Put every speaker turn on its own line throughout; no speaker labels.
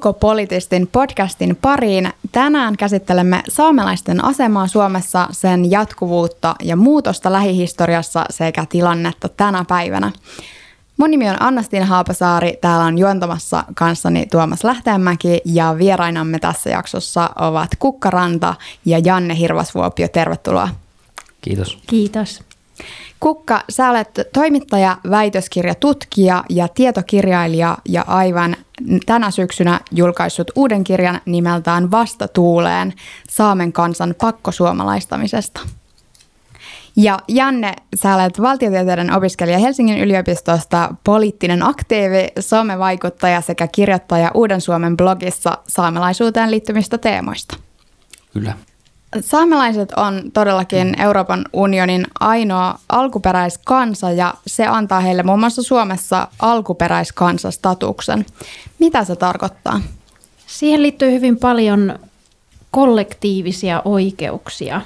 Ulkopolitistin podcastin pariin. Tänään käsittelemme saamelaisten asemaa Suomessa, sen jatkuvuutta ja muutosta lähihistoriassa sekä tilannetta tänä päivänä. Mun nimi on Annastin Haapasaari, täällä on juontamassa kanssani Tuomas Lähteenmäki ja vierainamme tässä jaksossa ovat Kukkaranta ja Janne Hirvasvuopio. Tervetuloa.
Kiitos.
Kiitos.
Kukka, sä olet toimittaja, väitöskirjatutkija ja tietokirjailija ja aivan tänä syksynä julkaissut uuden kirjan nimeltään Vastatuuleen Saamen kansan pakkosuomalaistamisesta. Ja Janne, sä olet valtiotieteiden opiskelija Helsingin yliopistosta, poliittinen aktiivi, somevaikuttaja sekä kirjoittaja Uuden Suomen blogissa saamelaisuuteen liittyvistä teemoista.
Kyllä.
Saamelaiset on todellakin Euroopan unionin ainoa alkuperäiskansa ja se antaa heille muun muassa Suomessa alkuperäiskansastatuksen. Mitä se tarkoittaa?
Siihen liittyy hyvin paljon kollektiivisia oikeuksia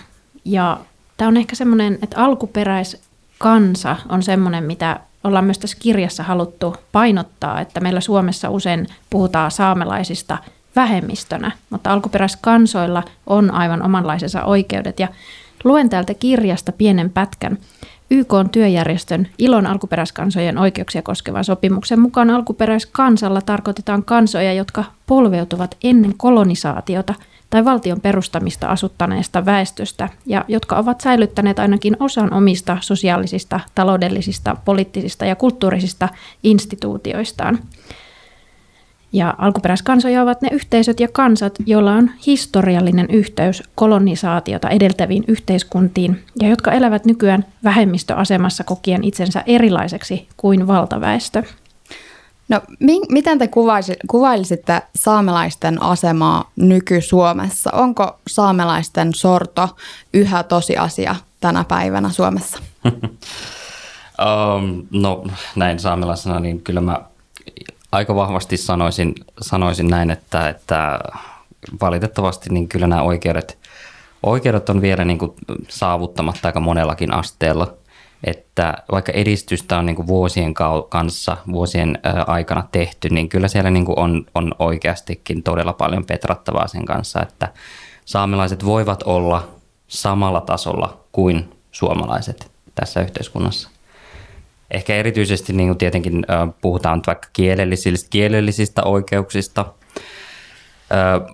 ja tämä on ehkä semmoinen, että alkuperäiskansa on semmoinen, mitä ollaan myös tässä kirjassa haluttu painottaa, että meillä Suomessa usein puhutaan saamelaisista – vähemmistönä, mutta alkuperäiskansoilla on aivan omanlaisensa oikeudet. Ja luen täältä kirjasta pienen pätkän. YK on työjärjestön ilon alkuperäiskansojen oikeuksia koskevan sopimuksen mukaan alkuperäiskansalla tarkoitetaan kansoja, jotka polveutuvat ennen kolonisaatiota tai valtion perustamista asuttaneesta väestöstä ja jotka ovat säilyttäneet ainakin osan omista sosiaalisista, taloudellisista, poliittisista ja kulttuurisista instituutioistaan. Ja alkuperäiskansoja ovat ne yhteisöt ja kansat, joilla on historiallinen yhteys kolonisaatiota edeltäviin yhteiskuntiin ja jotka elävät nykyään vähemmistöasemassa kokien itsensä erilaiseksi kuin valtaväestö.
No, mi- miten te kuvailisitte saamelaisten asemaa nyky-Suomessa? Onko saamelaisten sorto yhä tosiasia tänä päivänä Suomessa?
um, no näin saamelaisena, niin kyllä mä aika vahvasti sanoisin, sanoisin näin, että, että valitettavasti niin kyllä nämä oikeudet, oikeudet on vielä niin kuin saavuttamatta aika monellakin asteella. Että vaikka edistystä on niin kuin vuosien kanssa, vuosien aikana tehty, niin kyllä siellä niin kuin on, on oikeastikin todella paljon petrattavaa sen kanssa, että saamelaiset voivat olla samalla tasolla kuin suomalaiset tässä yhteiskunnassa. Ehkä erityisesti niin kuin tietenkin puhutaan vaikka kielellisistä, kielellisistä oikeuksista,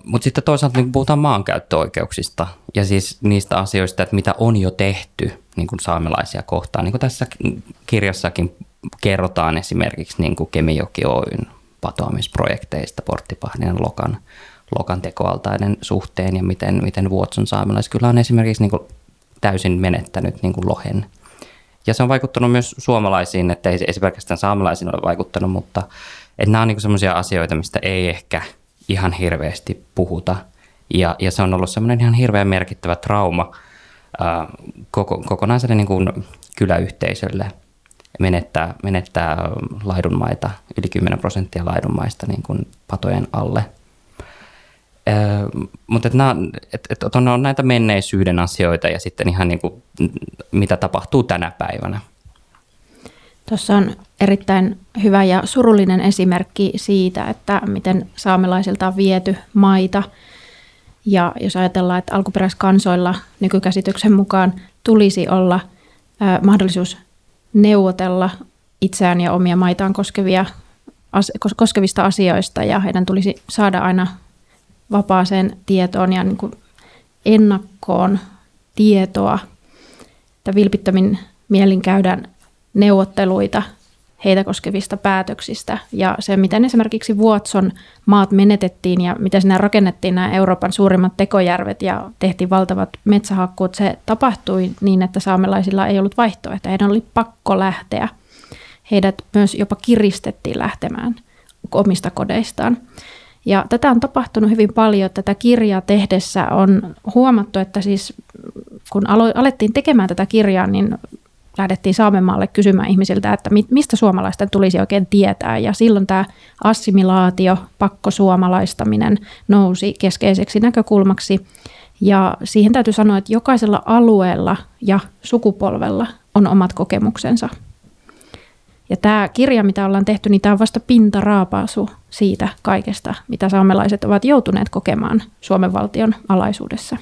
mutta sitten toisaalta niin puhutaan maankäyttöoikeuksista ja siis niistä asioista, että mitä on jo tehty niin kuin saamelaisia kohtaan. Niin kuin tässä kirjassakin kerrotaan esimerkiksi niin kuin Kemijoki Oyn patoamisprojekteista Porttipahden Lokan, Lokan tekoaltainen suhteen ja miten, miten Vuotson saamelais kyllä on esimerkiksi niin kuin täysin menettänyt niin kuin lohen – ja se on vaikuttanut myös suomalaisiin, että ei se, pelkästään saamelaisiin ole vaikuttanut, mutta että nämä on niin sellaisia asioita, mistä ei ehkä ihan hirveästi puhuta. Ja, ja se on ollut semmoinen ihan hirveän merkittävä trauma ää, koko, kokonaiselle niin kuin kyläyhteisölle menettää, menettää laidunmaita, yli 10 prosenttia laidunmaista niin kuin patojen alle – mutta et et, et on, on näitä menneisyyden asioita ja sitten ihan niin kuin, mitä tapahtuu tänä päivänä.
Tuossa on erittäin hyvä ja surullinen esimerkki siitä, että miten saamelaisilta on viety maita. Ja jos ajatellaan, että alkuperäiskansoilla nykykäsityksen mukaan tulisi olla mahdollisuus neuvotella itseään ja omia maitaan koskevia, as, koskevista asioista ja heidän tulisi saada aina vapaaseen tietoon ja niin kuin ennakkoon tietoa, että vilpittömin mielin käydään neuvotteluita heitä koskevista päätöksistä. Ja se, miten esimerkiksi Vuotson maat menetettiin ja miten sinä rakennettiin nämä Euroopan suurimmat tekojärvet ja tehtiin valtavat metsähakkuut, se tapahtui niin, että saamelaisilla ei ollut vaihtoehtoja. Heidän oli pakko lähteä. Heidät myös jopa kiristettiin lähtemään omista kodeistaan. Ja tätä on tapahtunut hyvin paljon. Tätä kirjaa tehdessä on huomattu, että siis kun alo- alettiin tekemään tätä kirjaa, niin lähdettiin Saamenmaalle kysymään ihmisiltä, että mistä suomalaisten tulisi oikein tietää. Ja silloin tämä assimilaatio, pakkosuomalaistaminen nousi keskeiseksi näkökulmaksi. Ja siihen täytyy sanoa, että jokaisella alueella ja sukupolvella on omat kokemuksensa. Ja tämä kirja, mitä ollaan tehty, niin tämä on vasta pintaraapaisu siitä kaikesta, mitä saamelaiset ovat joutuneet kokemaan Suomen valtion alaisuudessa.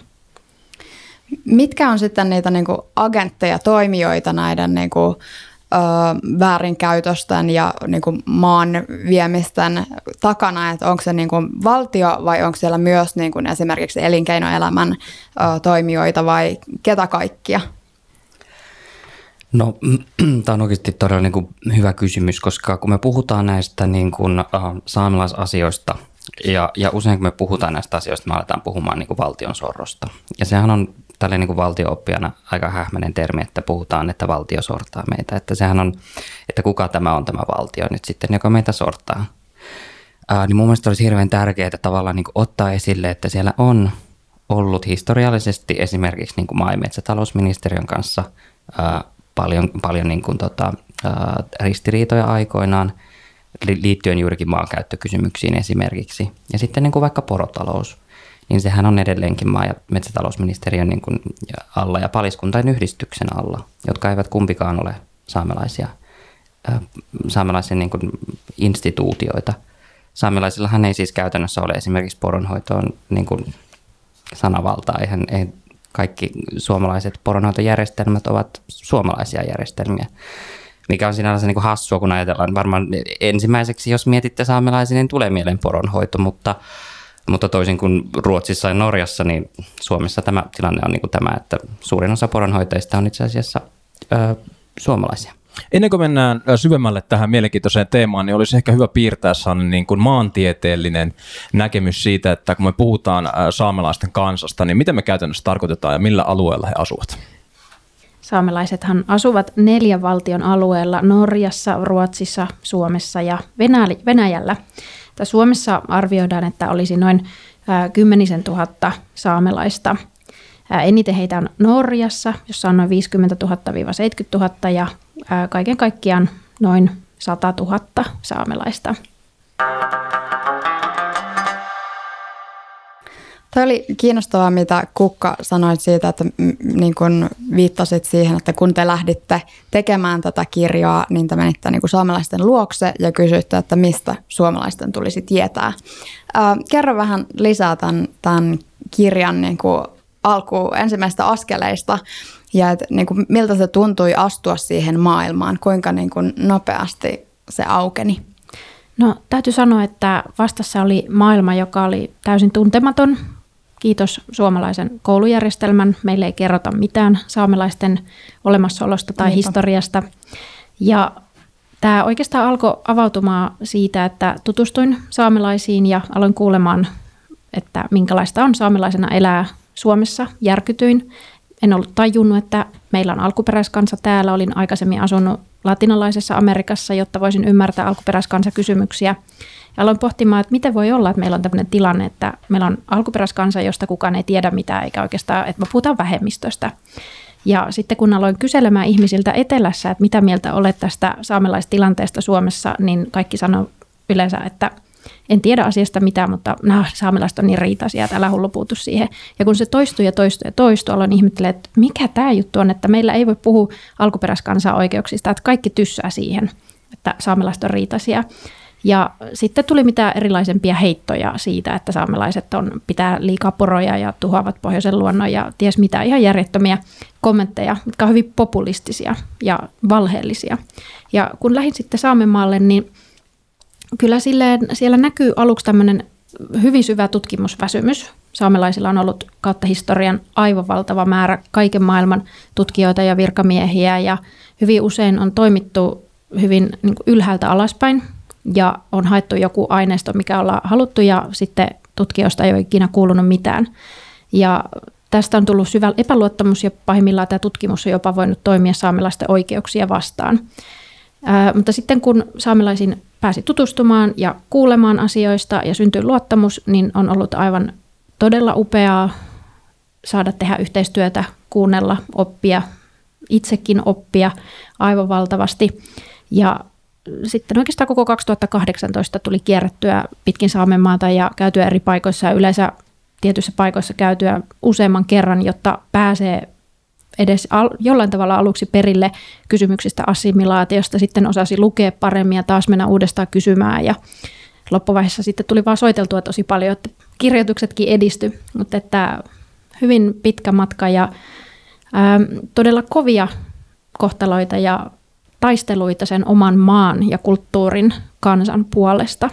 Mitkä on sitten niitä niin kuin agentteja, toimijoita näiden niin kuin, ö, väärinkäytösten ja niin kuin maan viemisten takana, että onko se niin kuin valtio vai onko siellä myös niin kuin esimerkiksi elinkeinoelämän ö, toimijoita vai ketä kaikkia?
No, tämä on oikeasti todella niin kuin hyvä kysymys, koska kun me puhutaan näistä niin kuin, äh, saamelaisasioista, ja, ja usein kun me puhutaan näistä asioista, me aletaan puhumaan niin kuin valtion sorrosta. Ja sehän on tälle niin valtiooppijana aika hähmäinen termi, että puhutaan, että valtio sortaa meitä. Että sehän on, että kuka tämä on tämä valtio nyt sitten, joka meitä sortaa. Ää, niin mun mielestä olisi hirveän tärkeää tavallaan niin ottaa esille, että siellä on ollut historiallisesti esimerkiksi niin kuin maa- ja metsätalousministeriön kanssa ää, paljon, paljon niin kuin tota, ristiriitoja aikoinaan liittyen juurikin maankäyttökysymyksiin esimerkiksi. Ja sitten niin kuin vaikka porotalous, niin sehän on edelleenkin maa- ja metsätalousministeriön niin kuin alla ja paliskuntain yhdistyksen alla, jotka eivät kumpikaan ole saamelaisia, ää, saamelaisen niin kuin instituutioita. Saamelaisillahan ei siis käytännössä ole esimerkiksi poronhoitoon niin kuin sanavaltaa, eihän, ei, kaikki suomalaiset poronhoitojärjestelmät ovat suomalaisia järjestelmiä. Mikä on sinänsä niin kuin hassua, kun ajatellaan varmaan ensimmäiseksi, jos mietitte saamelaisia, niin tulee mieleen poronhoito, mutta, mutta toisin kuin Ruotsissa ja Norjassa, niin Suomessa tämä tilanne on niin kuin tämä, että suurin osa poronhoitajista on itse asiassa ö, suomalaisia.
Ennen kuin mennään syvemmälle tähän mielenkiintoiseen teemaan, niin olisi ehkä hyvä piirtää sellainen niin kuin maantieteellinen näkemys siitä, että kun me puhutaan saamelaisten kansasta, niin mitä me käytännössä tarkoitetaan ja millä alueella he asuvat?
Saamelaisethan asuvat neljän valtion alueella Norjassa, Ruotsissa, Suomessa ja Venäjällä. Suomessa arvioidaan, että olisi noin kymmenisen tuhatta saamelaista – Eniten heitä on Norjassa, jossa on noin 50 000-70 000 ja kaiken kaikkiaan noin 100 000 saamelaista.
Tämä oli kiinnostavaa, mitä Kukka sanoit siitä, että niin kun viittasit siihen, että kun te lähditte tekemään tätä kirjaa, niin te menitte niin kuin saamelaisten luokse ja kysyitte, että mistä suomalaisten tulisi tietää. Ää, kerro vähän lisää tämän, tämän kirjan niin kuin alku ensimmäistä askeleista ja että niin kuin, miltä se tuntui astua siihen maailmaan, kuinka niin kuin, nopeasti se aukeni?
No täytyy sanoa, että vastassa oli maailma, joka oli täysin tuntematon. Kiitos suomalaisen koulujärjestelmän. Meille ei kerrota mitään saamelaisten olemassaolosta tai Niinpä. historiasta. Ja tämä oikeastaan alkoi avautumaan siitä, että tutustuin saamelaisiin ja aloin kuulemaan, että minkälaista on saamelaisena elää Suomessa järkytyin. En ollut tajunnut, että meillä on alkuperäiskansa täällä. Olin aikaisemmin asunut latinalaisessa Amerikassa, jotta voisin ymmärtää alkuperäiskansakysymyksiä. Ja aloin pohtimaan, että miten voi olla, että meillä on tämmöinen tilanne, että meillä on alkuperäiskansa, josta kukaan ei tiedä mitään, eikä oikeastaan, että me puhutaan vähemmistöstä. Ja sitten kun aloin kyselemään ihmisiltä etelässä, että mitä mieltä olet tästä saamelaistilanteesta Suomessa, niin kaikki sanoi yleensä, että – en tiedä asiasta mitään, mutta nämä saamelaiset on niin riitaisia, että älä hullu puutu siihen. Ja kun se toistuu ja toistuu ja toistuu, aloin ihmettelemään, että mikä tämä juttu on, että meillä ei voi puhua alkuperäiskansan oikeuksista, että kaikki tyssää siihen, että saamelaiset on riitaisia. Ja sitten tuli mitä erilaisempia heittoja siitä, että saamelaiset on, pitää liikaa poroja ja tuhoavat pohjoisen luonnon ja ties mitä ihan järjettömiä kommentteja, jotka on hyvin populistisia ja valheellisia. Ja kun lähdin sitten Saamenmaalle, niin kyllä silleen, siellä näkyy aluksi tämmöinen hyvin syvä tutkimusväsymys. Saamelaisilla on ollut kautta historian aivan valtava määrä kaiken maailman tutkijoita ja virkamiehiä ja hyvin usein on toimittu hyvin niin ylhäältä alaspäin ja on haettu joku aineisto, mikä ollaan haluttu ja sitten tutkijoista ei ole ikinä kuulunut mitään. Ja tästä on tullut syvä epäluottamus ja pahimmillaan tämä tutkimus on jopa voinut toimia saamelaisten oikeuksia vastaan. Mutta sitten kun saamelaisiin pääsi tutustumaan ja kuulemaan asioista ja syntyi luottamus, niin on ollut aivan todella upeaa saada tehdä yhteistyötä, kuunnella, oppia, itsekin oppia aivan valtavasti. Ja sitten oikeastaan koko 2018 tuli kierrettyä pitkin Saamenmaata ja käytyä eri paikoissa ja yleensä tietyissä paikoissa käytyä useamman kerran, jotta pääsee edes al- jollain tavalla aluksi perille kysymyksistä assimilaatiosta, sitten osasi lukea paremmin ja taas mennä uudestaan kysymään. Ja loppuvaiheessa sitten tuli vaan soiteltua tosi paljon, että kirjoituksetkin edisty, mutta että hyvin pitkä matka ja ää, todella kovia kohtaloita ja taisteluita sen oman maan ja kulttuurin kansan puolesta.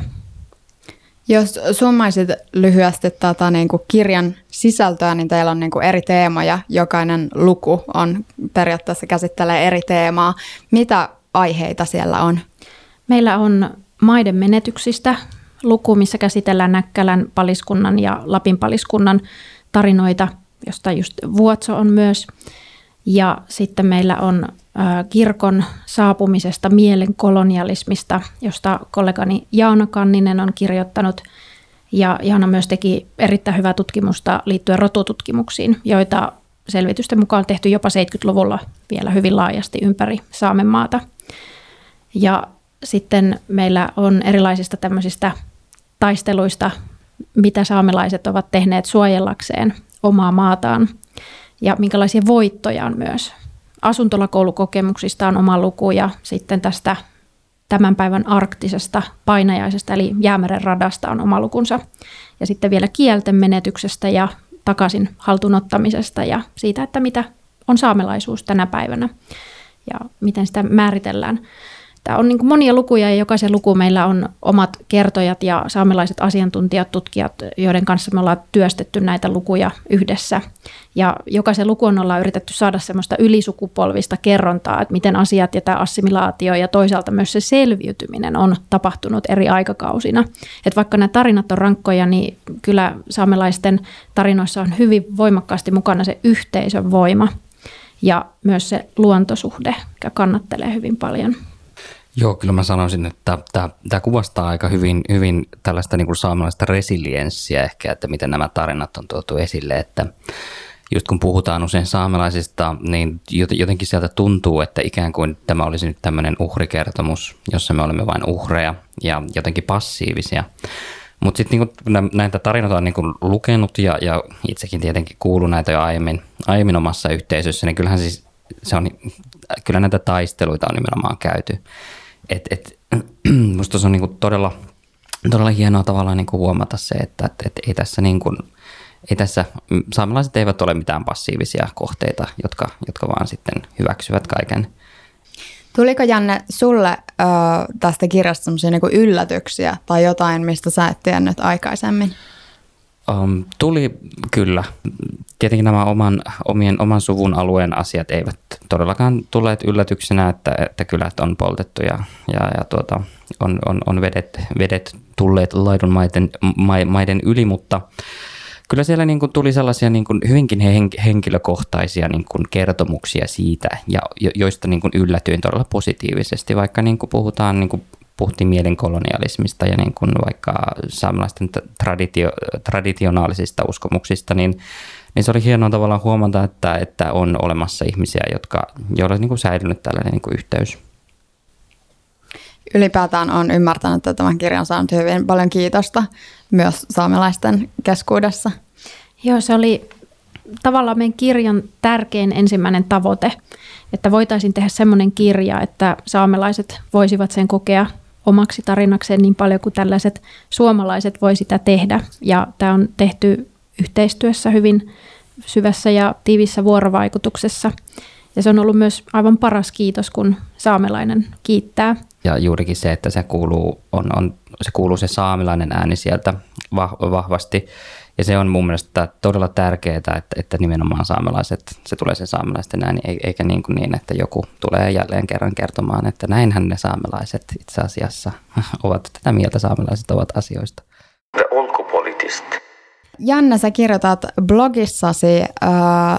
Jos summaisit lyhyesti tätä niin kuin kirjan sisältöä, niin teillä on niin kuin eri teemoja. Jokainen luku on periaatteessa käsittelee eri teemaa. Mitä aiheita siellä on?
Meillä on maiden menetyksistä luku, missä käsitellään Näkkälän paliskunnan ja Lapin paliskunnan tarinoita, josta just Vuotso on myös. Ja sitten meillä on kirkon saapumisesta mielen kolonialismista, josta kollegani Jaana Kanninen on kirjoittanut. Ja Jaana myös teki erittäin hyvää tutkimusta liittyen rotututkimuksiin, joita selvitysten mukaan on tehty jopa 70-luvulla vielä hyvin laajasti ympäri Saamenmaata. Ja sitten meillä on erilaisista tämmöisistä taisteluista, mitä saamelaiset ovat tehneet suojellakseen omaa maataan ja minkälaisia voittoja on myös. Asuntolakoulukokemuksista on oma luku ja sitten tästä tämän päivän arktisesta painajaisesta eli jäämeren radasta on oma lukunsa. Ja sitten vielä kielten menetyksestä ja takaisin haltuunottamisesta ja siitä, että mitä on saamelaisuus tänä päivänä ja miten sitä määritellään. Tämä on niin monia lukuja ja jokaisen luku meillä on omat kertojat ja saamelaiset asiantuntijat, tutkijat, joiden kanssa me ollaan työstetty näitä lukuja yhdessä. Ja jokaisen lukuun ollaan yritetty saada semmoista ylisukupolvista kerrontaa, että miten asiat ja tämä assimilaatio ja toisaalta myös se selviytyminen on tapahtunut eri aikakausina. Että vaikka nämä tarinat on rankkoja, niin kyllä saamelaisten tarinoissa on hyvin voimakkaasti mukana se yhteisön voima ja myös se luontosuhde, joka kannattelee hyvin paljon.
Joo, kyllä mä sanoisin, että tämä, kuvastaa aika hyvin, hyvin tällaista niin kuin saamelaista resilienssiä ehkä, että miten nämä tarinat on tuotu esille, että just kun puhutaan usein saamelaisista, niin jotenkin sieltä tuntuu, että ikään kuin tämä olisi nyt tämmöinen uhrikertomus, jossa me olemme vain uhreja ja jotenkin passiivisia. Mutta sitten niin näitä tarinoita on niin lukenut ja, ja itsekin tietenkin kuullut näitä jo aiemmin, aiemmin omassa yhteisössä, niin kyllähän siis se on, kyllä näitä taisteluita on nimenomaan käyty. Et, et, musta se on niinku todella, todella hienoa tavallaan niinku huomata se, että et, et ei tässä niinku, ei tässä, saamelaiset eivät ole mitään passiivisia kohteita, jotka, jotka vaan sitten hyväksyvät kaiken.
Tuliko Janne sulle ö, tästä kirjasta sellaisia niinku yllätyksiä tai jotain, mistä sä et tiennyt aikaisemmin?
Um, tuli kyllä. Tietenkin nämä oman, omien, oman suvun alueen asiat eivät todellakaan tulleet yllätyksenä, että, että kylät on poltettu ja, ja, ja tuota, on, on, on vedet, vedet tulleet laidun maiden, maiden yli, mutta kyllä siellä niin kuin tuli sellaisia niin kuin hyvinkin henkilökohtaisia niin kuin kertomuksia siitä, ja joista niin kuin yllätyin todella positiivisesti, vaikka niin kuin puhutaan niin kuin puhuttiin mielenkolonialismista ja niin kuin vaikka saamelaisten traditio, traditionaalisista uskomuksista, niin, niin se oli hienoa tavallaan huomata, että, että on olemassa ihmisiä, jotka, joilla on niin kuin säilynyt tällainen niin kuin yhteys.
Ylipäätään on ymmärtänyt, että tämän kirjan on saanut hyvin paljon kiitosta myös saamelaisten keskuudessa.
Joo, se oli tavallaan meidän kirjan tärkein ensimmäinen tavoite, että voitaisiin tehdä semmoinen kirja, että saamelaiset voisivat sen kokea omaksi tarinakseen niin paljon kuin tällaiset suomalaiset voi sitä tehdä. Ja tämä on tehty yhteistyössä hyvin syvässä ja tiivissä vuorovaikutuksessa. Ja se on ollut myös aivan paras kiitos, kun saamelainen kiittää.
Ja juurikin se, että se kuuluu, on, on, se, kuuluu se saamelainen ääni sieltä vahvasti ja se on mun mielestä todella tärkeää, että, että nimenomaan saamelaiset, se tulee se saamelaisten ääni, eikä niin, kuin niin, että joku tulee jälleen kerran kertomaan, että näinhän ne saamelaiset itse asiassa ovat, tätä mieltä saamelaiset ovat asioista.
Janne, sä kirjoitat blogissasi äh,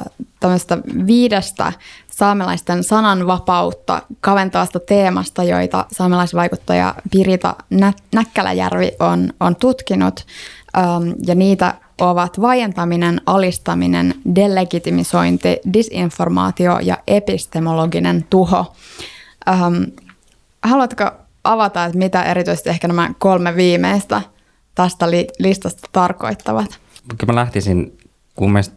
viidestä saamelaisten sananvapautta kaventavasta teemasta, joita saamelaisvaikuttaja Pirita Nä- Näkkäläjärvi on, on tutkinut. Ähm, ja niitä ovat vaientaminen, alistaminen, delegitimisointi, disinformaatio ja epistemologinen tuho. Ähm, haluatko avata, että mitä erityisesti ehkä nämä kolme viimeistä tästä li- listasta tarkoittavat?
Mä lähtisin, kun mielestä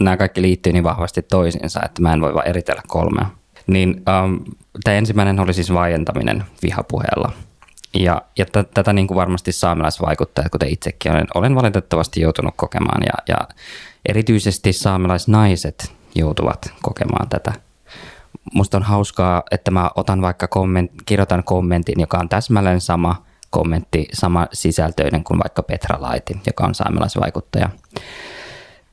nämä kaikki liittyy niin vahvasti toisiinsa, että mä en voi vaan eritellä kolmea. Niin ähm, tämä ensimmäinen oli siis vaientaminen vihapuheella. Ja, ja t- tätä niin kuin varmasti saamelaisvaikuttajat, kuten itsekin olen, olen valitettavasti joutunut kokemaan. Ja, ja erityisesti saamelaisnaiset joutuvat kokemaan tätä. Musta on hauskaa, että mä otan vaikka komment, kirjoitan kommentin, joka on täsmälleen sama kommentti, sama sisältöinen kuin vaikka Petra Laiti, joka on saamelaisvaikuttaja.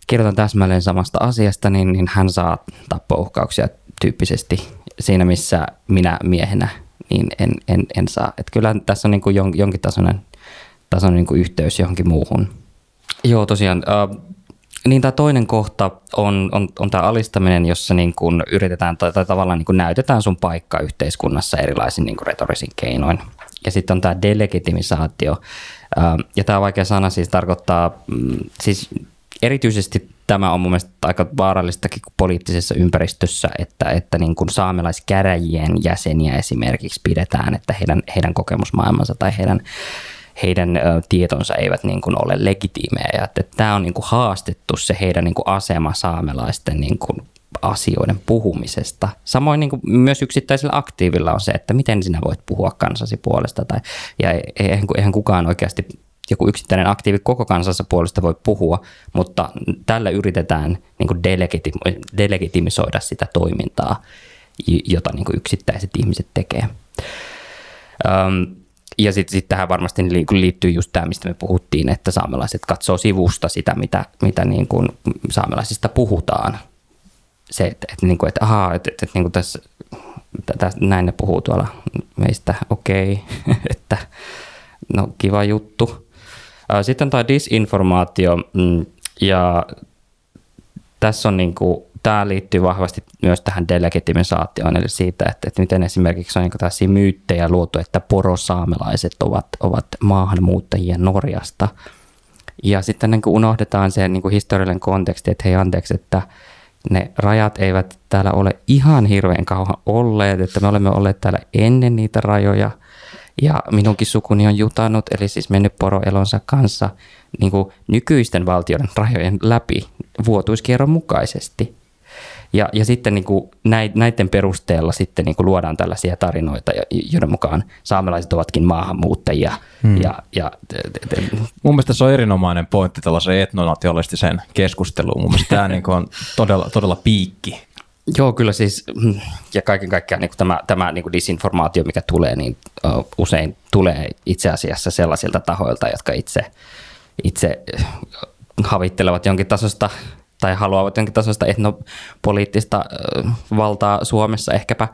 Kirjoitan täsmälleen samasta asiasta, niin, niin hän saa tappouhkauksia tyyppisesti siinä, missä minä miehenä niin en, en, en saa. Et kyllä tässä on niin kuin jonkin tasoinen, tasoinen niin kuin yhteys johonkin muuhun. Joo, tosiaan. Äh, niin tämä toinen kohta on, on, on tämä alistaminen, jossa niin kuin yritetään tai, tai tavallaan niin kuin näytetään sun paikka yhteiskunnassa erilaisin niin retorisin keinoin. Ja sitten on tämä delegitimisaatio. Ja tämä vaikea sana siis tarkoittaa, mm, siis erityisesti tämä on mun mielestä aika vaarallistakin poliittisessa ympäristössä, että, että niin kuin saamelaiskäräjien jäseniä esimerkiksi pidetään, että heidän, heidän kokemusmaailmansa tai heidän, heidän tietonsa eivät niin kuin ole legitiimejä. Ja että tämä on niin kuin haastettu se heidän niin kuin asema saamelaisten niin kuin asioiden puhumisesta. Samoin niin kuin myös yksittäisellä aktiivilla on se, että miten sinä voit puhua kansasi puolesta. Tai, ja eihän, eihän kukaan oikeasti joku yksittäinen aktiivi koko kansansa puolesta voi puhua, mutta tällä yritetään niin delegitimisoida sitä toimintaa, jota niin yksittäiset ihmiset tekee. Um, ja sitten sit tähän varmasti liittyy just tämä, mistä me puhuttiin, että saamelaiset katsoo sivusta sitä, mitä, mitä niin kuin saamelaisista puhutaan. Se, että, että, niin kuin, että ahaa, että, että, että niin tässä, tätä, näin ne puhuu tuolla meistä, okei, okay, että no kiva juttu. Sitten tämä disinformaatio, mm, ja tässä on niin kuin, tämä liittyy vahvasti myös tähän delegitimisaatioon, eli siitä, että, että miten esimerkiksi on niin tällaisia myyttejä luotu, että porosaamelaiset ovat, ovat maahanmuuttajia Norjasta. Ja sitten niin kuin unohdetaan se niin kuin historiallinen konteksti, että hei anteeksi, että ne rajat eivät täällä ole ihan hirveän kauan olleet, että me olemme olleet täällä ennen niitä rajoja – ja minunkin sukuni on jutannut, eli siis mennyt poroelonsa kanssa niin kuin nykyisten valtioiden rajojen läpi vuotuiskierron mukaisesti. Ja, ja sitten niin kuin näiden perusteella sitten niin kuin luodaan tällaisia tarinoita, joiden mukaan saamelaiset ovatkin maahanmuuttajia. Hmm. Ja, ja,
Mun mielestä se on erinomainen pointti tällaisen etnonationalistiseen keskusteluun. Mun mielestä tämä niin on todella, todella piikki
Joo, kyllä siis, mm, ja kaiken kaikkiaan niin tämä, tämä niin disinformaatio, mikä tulee, niin usein tulee itse asiassa sellaisilta tahoilta, jotka itse, itse havittelevat jonkin tasosta tai haluavat jonkin tasosta etnopoliittista valtaa Suomessa ehkäpä.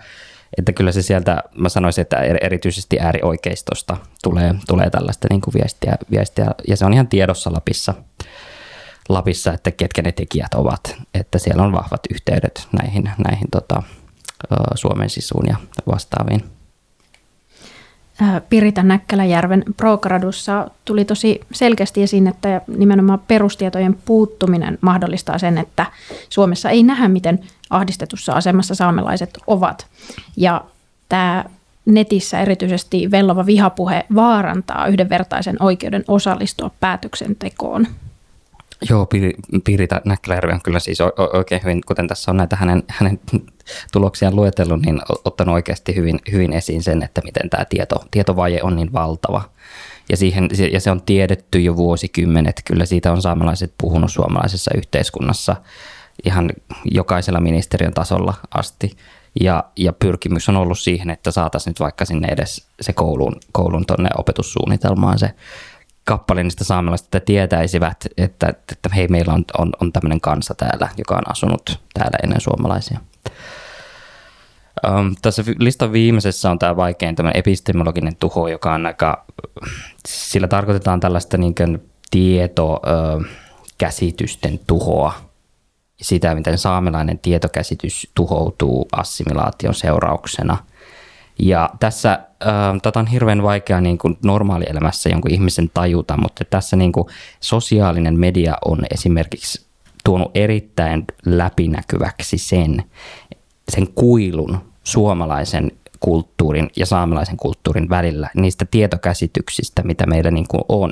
Että kyllä se sieltä, mä sanoisin, että erityisesti äärioikeistosta tulee, tulee tällaista niin kuin viestiä, viestiä, ja se on ihan tiedossa Lapissa – Lapissa, että ketkä ne tekijät ovat, että siellä on vahvat yhteydet näihin, näihin tota, Suomen sisuun ja vastaaviin.
Pirita Näkkäläjärven Progradussa tuli tosi selkeästi esiin, että nimenomaan perustietojen puuttuminen mahdollistaa sen, että Suomessa ei nähdä, miten ahdistetussa asemassa saamelaiset ovat. Ja tämä netissä erityisesti vellova vihapuhe vaarantaa yhdenvertaisen oikeuden osallistua päätöksentekoon.
Joo, Pirita Näkkäläjärvi on kyllä siis oikein hyvin, kuten tässä on näitä hänen, hänen tuloksiaan luetellut, niin ottanut oikeasti hyvin, hyvin esiin sen, että miten tämä tieto, tietovaje on niin valtava. Ja, siihen, ja se on tiedetty jo vuosikymmenet. Kyllä siitä on saamelaiset puhunut suomalaisessa yhteiskunnassa ihan jokaisella ministeriön tasolla asti. Ja, ja pyrkimys on ollut siihen, että saataisiin nyt vaikka sinne edes se koulun, koulun tuonne opetussuunnitelmaan se kappale niistä saamelaisista, että tietäisivät, että, että hei, meillä on, on, on tämmöinen kansa täällä, joka on asunut täällä ennen suomalaisia. Um, tässä listan viimeisessä on tämä vaikein tämä epistemologinen tuho, joka on aika, sillä tarkoitetaan tällaista niin tietokäsitysten tuhoa, sitä, miten saamelainen tietokäsitys tuhoutuu assimilaation seurauksena – ja tässä tätä on hirveän vaikea niin kuin normaalielämässä jonkun ihmisen tajuta, mutta tässä niin kuin sosiaalinen media on esimerkiksi tuonut erittäin läpinäkyväksi sen, sen kuilun suomalaisen kulttuurin ja saamelaisen kulttuurin välillä, niistä tietokäsityksistä, mitä meillä niin kuin on.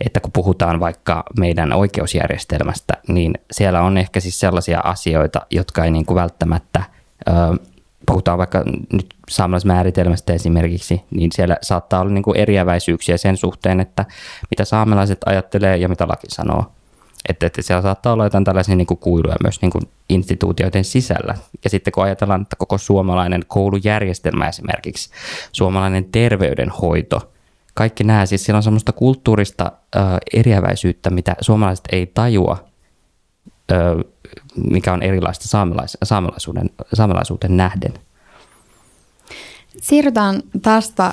että kun puhutaan vaikka meidän oikeusjärjestelmästä, niin siellä on ehkä siis sellaisia asioita, jotka ei niin kuin välttämättä, puhutaan vaikka nyt saamelaismääritelmästä esimerkiksi, niin siellä saattaa olla niin kuin eriäväisyyksiä sen suhteen, että mitä saamelaiset ajattelee ja mitä laki sanoo. Että, että siellä saattaa olla jotain tällaisia niin kuin kuiluja myös niin kuin instituutioiden sisällä. Ja sitten kun ajatellaan, että koko suomalainen koulujärjestelmä esimerkiksi, suomalainen terveydenhoito, kaikki nämä, siis siellä on semmoista kulttuurista ö, eriäväisyyttä, mitä suomalaiset ei tajua, mikä on erilaista saamelais, saamelaisuuden, saamelaisuuden nähden.
Siirrytään tästä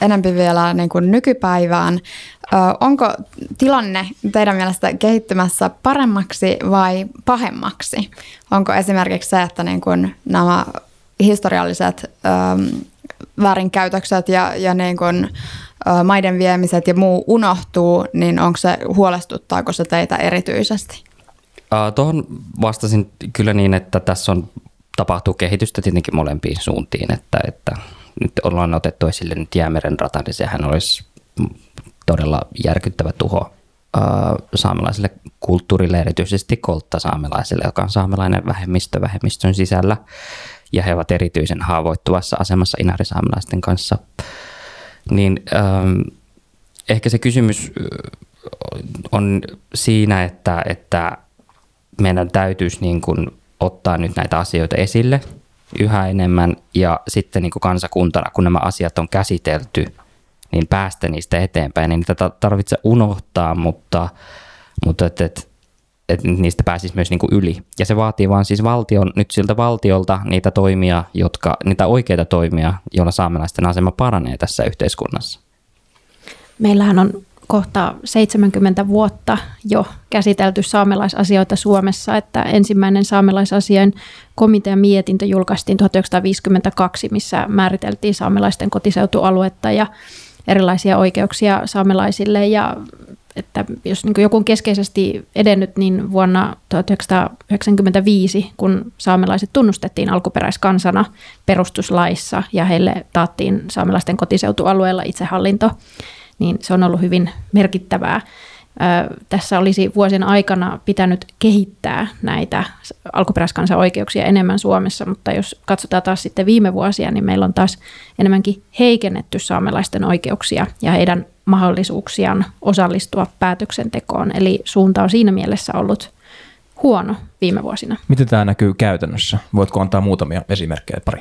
enempi vielä niin kuin nykypäivään. Onko tilanne teidän mielestä kehittymässä paremmaksi vai pahemmaksi? Onko esimerkiksi se, että niin kuin nämä historialliset väärinkäytökset ja, ja niin kuin, maiden viemiset ja muu unohtuu, niin onko se, huolestuttaako se teitä erityisesti?
Tuohon vastasin kyllä niin, että tässä on tapahtuu kehitystä tietenkin molempiin suuntiin, että, että nyt ollaan otettu esille nyt Jäämeren rata, niin sehän olisi todella järkyttävä tuho saamelaiselle kulttuurille, erityisesti kolttasaamelaisille, joka on saamelainen vähemmistö vähemmistön sisällä. Ja he ovat erityisen haavoittuvassa asemassa inarisaamelaisten kanssa. Niin ähm, ehkä se kysymys on siinä, että, että meidän täytyisi niin kuin ottaa nyt näitä asioita esille yhä enemmän ja sitten niin kuin kansakuntana, kun nämä asiat on käsitelty, niin päästä niistä eteenpäin. Niin niitä tarvitse unohtaa, mutta, mutta et, et, et niistä pääsisi myös niin kuin yli. Ja se vaatii vaan siis valtion, nyt siltä valtiolta niitä toimia, jotka, niitä oikeita toimia, joilla saamelaisten asema paranee tässä yhteiskunnassa.
Meillähän on kohta 70 vuotta jo käsitelty saamelaisasioita Suomessa, että ensimmäinen saamelaisasian komitean mietintö julkaistiin 1952, missä määriteltiin saamelaisten kotiseutualuetta ja erilaisia oikeuksia saamelaisille. Ja että jos niin joku on keskeisesti edennyt, niin vuonna 1995, kun saamelaiset tunnustettiin alkuperäiskansana perustuslaissa ja heille taattiin saamelaisten kotiseutualueella itsehallinto, niin se on ollut hyvin merkittävää. Tässä olisi vuosien aikana pitänyt kehittää näitä alkuperäiskansan oikeuksia enemmän Suomessa, mutta jos katsotaan taas sitten viime vuosia, niin meillä on taas enemmänkin heikennetty saamelaisten oikeuksia ja heidän mahdollisuuksiaan osallistua päätöksentekoon. Eli suunta on siinä mielessä ollut huono viime vuosina.
Miten tämä näkyy käytännössä? Voitko antaa muutamia esimerkkejä pari?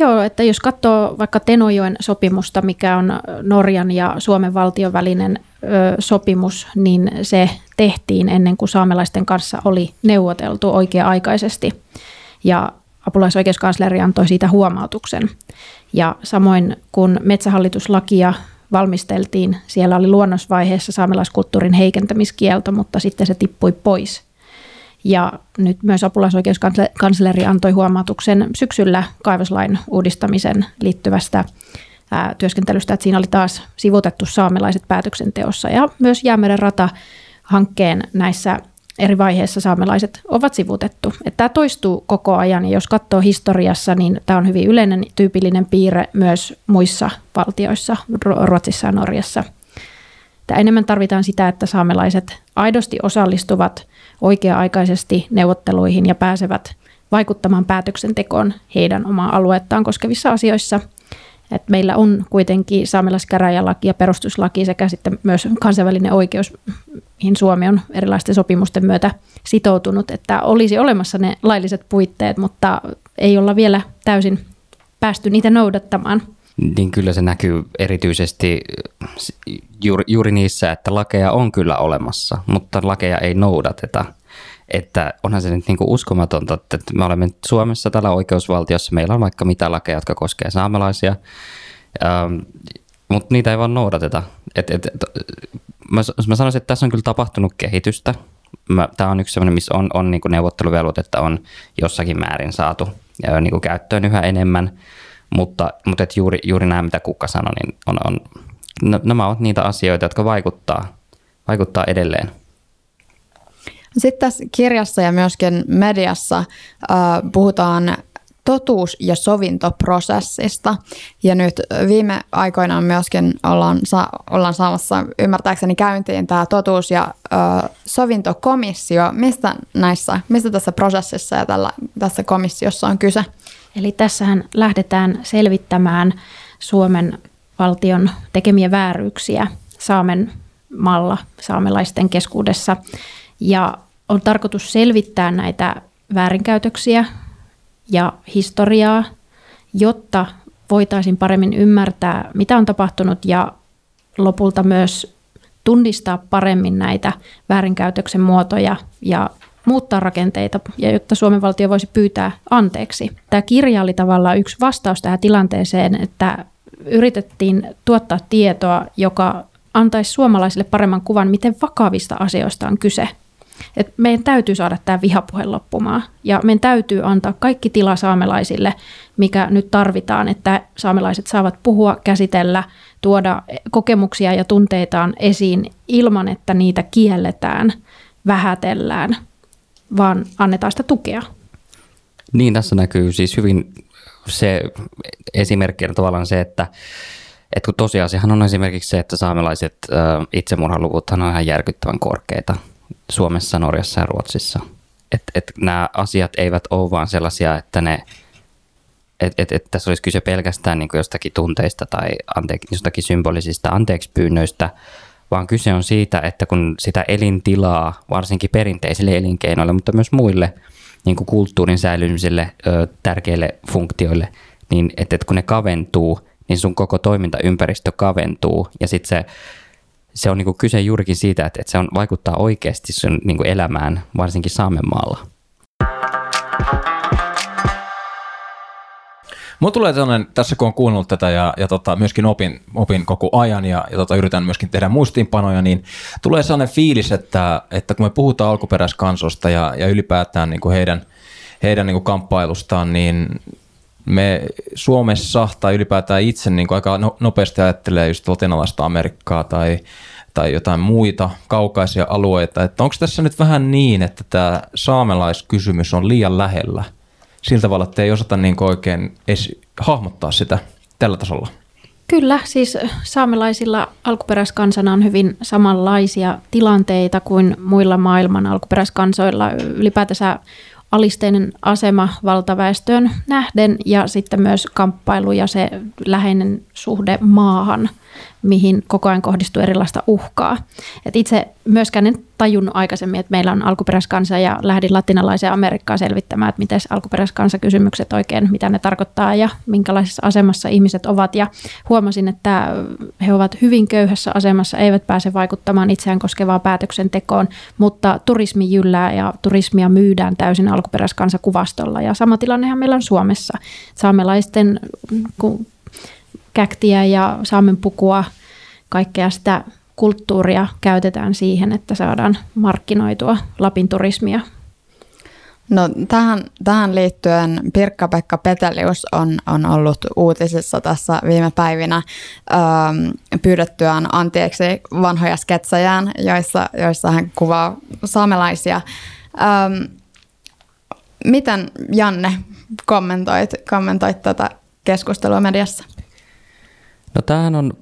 Joo, että jos katsoo vaikka Tenojoen sopimusta, mikä on Norjan ja Suomen valtion välinen ö, sopimus, niin se tehtiin ennen kuin saamelaisten kanssa oli neuvoteltu oikea-aikaisesti. Ja apulaisoikeuskansleri antoi siitä huomautuksen. Ja samoin kun metsähallituslakia valmisteltiin, siellä oli luonnosvaiheessa saamelaiskulttuurin heikentämiskielto, mutta sitten se tippui pois – ja nyt myös apulaisoikeuskansleri antoi huomautuksen syksyllä kaivoslain uudistamisen liittyvästä ää, työskentelystä, että siinä oli taas sivutettu saamelaiset päätöksenteossa. Ja myös Jäämeren rata-hankkeen näissä eri vaiheissa saamelaiset ovat sivutettu. Että tämä toistuu koko ajan ja jos katsoo historiassa, niin tämä on hyvin yleinen tyypillinen piirre myös muissa valtioissa, Ruotsissa ja Norjassa. Tämä enemmän tarvitaan sitä, että saamelaiset aidosti osallistuvat oikea-aikaisesti neuvotteluihin ja pääsevät vaikuttamaan päätöksentekoon heidän omaa aluettaan koskevissa asioissa. Et meillä on kuitenkin saamelaiskäräjälaki ja perustuslaki sekä sitten myös kansainvälinen oikeus, mihin Suomi on erilaisten sopimusten myötä sitoutunut, että olisi olemassa ne lailliset puitteet, mutta ei olla vielä täysin päästy niitä noudattamaan.
Niin kyllä se näkyy erityisesti juuri, juuri niissä, että lakeja on kyllä olemassa, mutta lakeja ei noudateta. Että onhan se nyt niin kuin uskomatonta, että me olemme Suomessa tällä oikeusvaltiossa, meillä on vaikka mitä lakeja, jotka koskevat saamelaisia, ähm, mutta niitä ei vaan noudateta. Et, et, et, mä, mä sanoisin, että tässä on kyllä tapahtunut kehitystä. Tämä on yksi sellainen, missä on, on niin kuin neuvotteluvelvoitetta on jossakin määrin saatu ja niin kuin käyttöön yhä enemmän, mutta, mutta et juuri, juuri nämä, mitä Kukka sanoi, niin on, on nämä ovat niitä asioita, jotka vaikuttaa, vaikuttaa edelleen.
Sitten tässä kirjassa ja myöskin mediassa äh, puhutaan totuus- ja sovintoprosessista. Ja nyt viime aikoina myöskin ollaan, sa- ollaan saamassa ymmärtääkseni käyntiin tämä totuus- ja ö, sovintokomissio. Mistä, näissä, mistä tässä prosessissa ja tällä, tässä komissiossa on kyse?
Eli tässähän lähdetään selvittämään Suomen valtion tekemiä vääryyksiä Saamen malla saamelaisten keskuudessa. Ja on tarkoitus selvittää näitä väärinkäytöksiä ja historiaa, jotta voitaisiin paremmin ymmärtää, mitä on tapahtunut ja lopulta myös tunnistaa paremmin näitä väärinkäytöksen muotoja ja muuttaa rakenteita, ja jotta Suomen valtio voisi pyytää anteeksi. Tämä kirja oli tavallaan yksi vastaus tähän tilanteeseen, että yritettiin tuottaa tietoa, joka antaisi suomalaisille paremman kuvan, miten vakavista asioista on kyse. Et meidän täytyy saada tämä vihapuhe loppumaan ja meidän täytyy antaa kaikki tila saamelaisille, mikä nyt tarvitaan, että saamelaiset saavat puhua, käsitellä, tuoda kokemuksia ja tunteitaan esiin ilman, että niitä kielletään, vähätellään, vaan annetaan sitä tukea.
Niin, tässä näkyy siis hyvin se esimerkki tavallaan se, että et kun tosiasiahan on esimerkiksi se, että saamelaiset äh, itsemurhaluvuthan on ihan järkyttävän korkeita Suomessa, Norjassa ja Ruotsissa. Että et nämä asiat eivät ole vaan sellaisia, että ne että et, et tässä olisi kyse pelkästään niin jostakin tunteista tai anteeksi, jostakin symbolisista anteeksi pyynnöistä, vaan kyse on siitä, että kun sitä elintilaa, varsinkin perinteisille elinkeinoille, mutta myös muille niin kuin kulttuurin säilymiselle ö, tärkeille funktioille, niin että, että kun ne kaventuu, niin sun koko toimintaympäristö kaventuu ja sitten se, se on niinku kyse juurikin siitä, että, että se on, vaikuttaa oikeasti sun niinku elämään, varsinkin Saamenmaalla.
Mulla tulee sellainen, tässä kun on kuunnellut tätä ja, ja tota, myöskin opin, opin koko ajan ja, ja tota, yritän myöskin tehdä muistiinpanoja, niin tulee sellainen fiilis, että, että kun me puhutaan alkuperäiskansosta ja, ja ylipäätään niin kuin heidän, heidän niin kuin kamppailustaan, niin me Suomessa tai ylipäätään itse niin kuin aika no, nopeasti ajattelee just latinalaista Amerikkaa tai, tai jotain muita kaukaisia alueita. Että onko tässä nyt vähän niin, että tämä saamelaiskysymys on liian lähellä sillä tavalla, että ei osata niin oikein edes hahmottaa sitä tällä tasolla?
Kyllä, siis saamelaisilla alkuperäiskansana on hyvin samanlaisia tilanteita kuin muilla maailman alkuperäiskansoilla. Ylipäätänsä alisteinen asema valtaväestöön nähden ja sitten myös kamppailu ja se läheinen suhde maahan – mihin koko ajan kohdistuu erilaista uhkaa. Et itse myöskään en tajunnut aikaisemmin, että meillä on alkuperäiskansa ja lähdin latinalaiseen Amerikkaan selvittämään, että miten alkuperäiskansakysymykset oikein, mitä ne tarkoittaa ja minkälaisessa asemassa ihmiset ovat. Ja huomasin, että he ovat hyvin köyhässä asemassa, eivät pääse vaikuttamaan itseään koskevaan päätöksentekoon, mutta turismi jyllää ja turismia myydään täysin alkuperäiskansakuvastolla. Ja sama tilannehan meillä on Suomessa. Saamelaisten käktiä ja saamen pukua, kaikkea sitä kulttuuria käytetään siihen, että saadaan markkinoitua Lapin turismia.
No, tähän, tähän liittyen Pirkka-Pekka Petelius on, on ollut uutisissa tässä viime päivinä ähm, pyydettyään anteeksi vanhoja sketsejään, joissa, joissa hän kuvaa saamelaisia. Ähm, miten Janne kommentoit, kommentoit tätä keskustelua mediassa?
No tämähän on,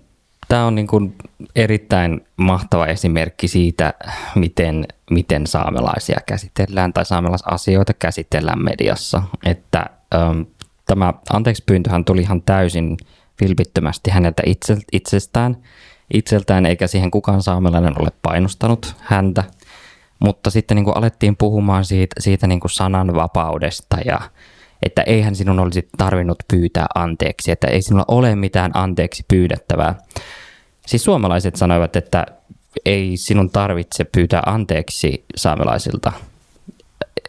tämä on niin kuin erittäin mahtava esimerkki siitä, miten, miten saamelaisia käsitellään tai saamelaisasioita käsitellään mediassa. Että ähm, tämä anteeksi pyyntöhän tuli ihan täysin vilpittömästi häneltä itse, itsestään, itseltään, eikä siihen kukaan saamelainen ole painostanut häntä. Mutta sitten niin kuin alettiin puhumaan siitä, siitä niin kuin sananvapaudesta ja että eihän sinun olisi tarvinnut pyytää anteeksi, että ei sinulla ole mitään anteeksi pyydettävää. Siis suomalaiset sanoivat, että ei sinun tarvitse pyytää anteeksi saamelaisilta.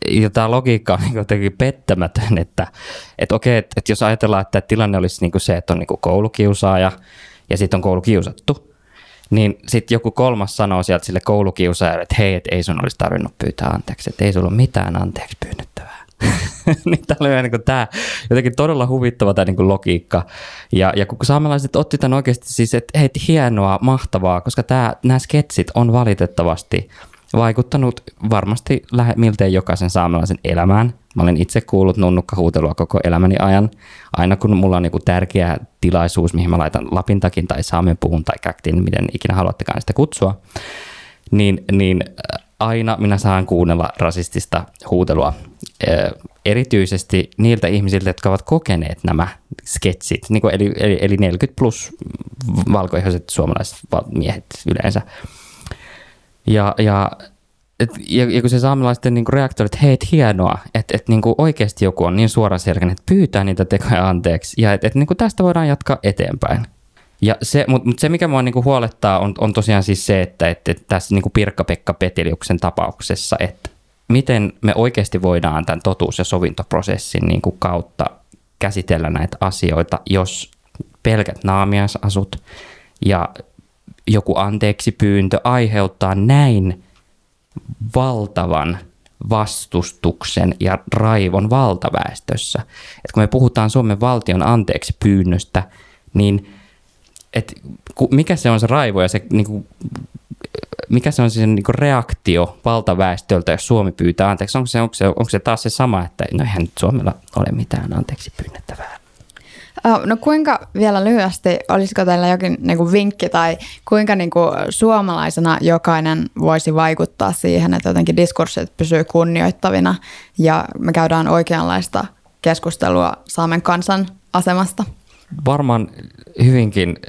Ja tämä logiikka on jotenkin pettämätön, että, että okei, että, jos ajatellaan, että tilanne olisi niin se, että on niin kuin koulukiusaaja ja sitten on koulukiusattu, niin sitten joku kolmas sanoo sieltä sille koulukiusaajalle, että hei, että ei sun olisi tarvinnut pyytää anteeksi, että ei sulla ole mitään anteeksi pyynnettävää. niin tämä oli niin tämä jotenkin todella huvittava tämä niin logiikka. Ja, ja kun saamelaiset otti tämän oikeasti siis, että hei, hienoa, mahtavaa, koska tämä, nämä sketsit on valitettavasti vaikuttanut varmasti lähe, miltei jokaisen saamelaisen elämään Mä olen itse kuullut nunnukkahuutelua koko elämäni ajan. Aina kun mulla on joku tärkeä tilaisuus, mihin mä laitan lapintakin tai saamen puhun tai käktin, miten ikinä haluattekaan sitä kutsua, niin, niin äh, aina minä saan kuunnella rasistista huutelua. Erityisesti niiltä ihmisiltä, jotka ovat kokeneet nämä sketsit, niin kuin eli, eli, eli 40 plus valkoihoiset suomalaiset miehet yleensä. Ja, ja et, ja, ja kun se saamelaisten niinku reaktio että hei, et hienoa, että et, niinku oikeasti joku on niin suoraselkäinen, että pyytää niitä tekoja anteeksi ja että et, niinku tästä voidaan jatkaa eteenpäin. Ja se, mutta mut se, mikä mua niinku huolettaa, on, on tosiaan siis se, että et, et tässä niinku Pirkka-Pekka Peteliuksen tapauksessa, että miten me oikeasti voidaan tämän totuus- ja sovintoprosessin niinku kautta käsitellä näitä asioita, jos pelkät naamiaisasut ja joku anteeksi pyyntö aiheuttaa näin valtavan vastustuksen ja raivon valtaväestössä. Et kun me puhutaan Suomen valtion anteeksi pyynnöstä, niin et, mikä se on se raivo ja se, niin kuin, mikä se on se niin kuin reaktio valtaväestöltä, jos Suomi pyytää anteeksi? Onko se, onko, se, onko se taas se sama, että no eihän nyt Suomella ole mitään anteeksi pyynnettävää?
No kuinka vielä lyhyesti, olisiko teillä jokin niin kuin vinkki tai kuinka niin kuin suomalaisena jokainen voisi vaikuttaa siihen, että jotenkin diskurssit pysyy kunnioittavina ja me käydään oikeanlaista keskustelua Saamen kansan asemasta?
Varmaan hyvinkin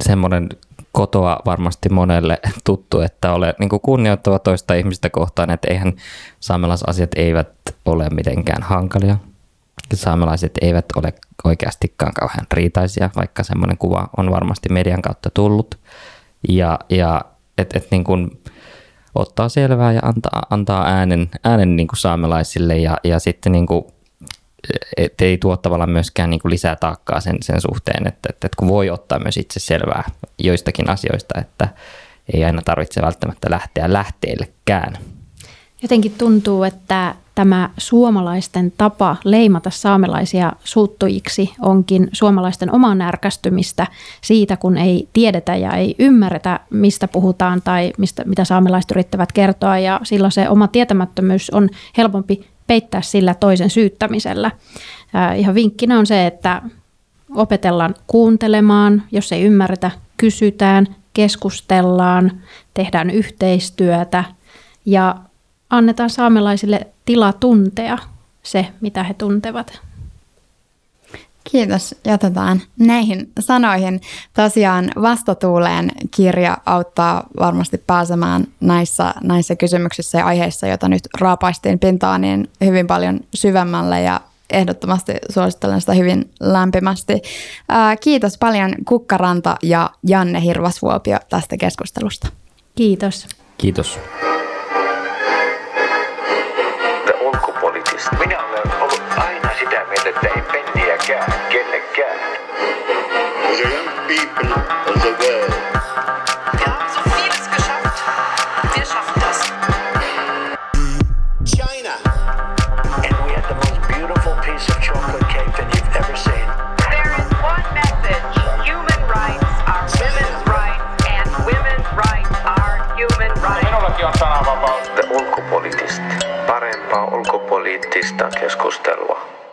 semmoinen kotoa varmasti monelle tuttu, että ole niin kuin kunnioittava toista ihmistä kohtaan, että eihän saamelaisasiat eivät ole mitenkään hankalia. Saamelaiset eivät ole oikeastikaan kauhean riitaisia, vaikka semmoinen kuva on varmasti median kautta tullut. Ja, ja että et niin kuin ottaa selvää ja antaa, antaa äänen, äänen niin kuin saamelaisille ja, ja sitten niin kuin, et ei tuo tavallaan myöskään niin kuin lisää taakkaa sen, sen suhteen, että, että, että kun voi ottaa myös itse selvää joistakin asioista, että ei aina tarvitse välttämättä lähteä lähteellekään.
Jotenkin tuntuu, että tämä suomalaisten tapa leimata saamelaisia suuttujiksi onkin suomalaisten omaa närkästymistä siitä, kun ei tiedetä ja ei ymmärretä, mistä puhutaan tai mistä, mitä saamelaiset yrittävät kertoa. Ja silloin se oma tietämättömyys on helpompi peittää sillä toisen syyttämisellä. Ihan vinkkinä on se, että opetellaan kuuntelemaan, jos ei ymmärretä, kysytään, keskustellaan, tehdään yhteistyötä ja annetaan saamelaisille tila tuntea se, mitä he tuntevat.
Kiitos. Jätetään näihin sanoihin. Tosiaan Vastatuuleen kirja auttaa varmasti pääsemään näissä, näissä kysymyksissä ja aiheissa, joita nyt raapaistiin pintaan, niin hyvin paljon syvemmälle ja ehdottomasti suosittelen sitä hyvin lämpimästi. Ää, kiitos paljon Kukkaranta ja Janne Hirvasvuopio tästä keskustelusta.
Kiitos.
Kiitos.
China. And we had the most
beautiful piece of chocolate cake that you've ever seen.
There is one message. Human rights are women's rights and women's rights are human rights. On
Parempaa keskustelua.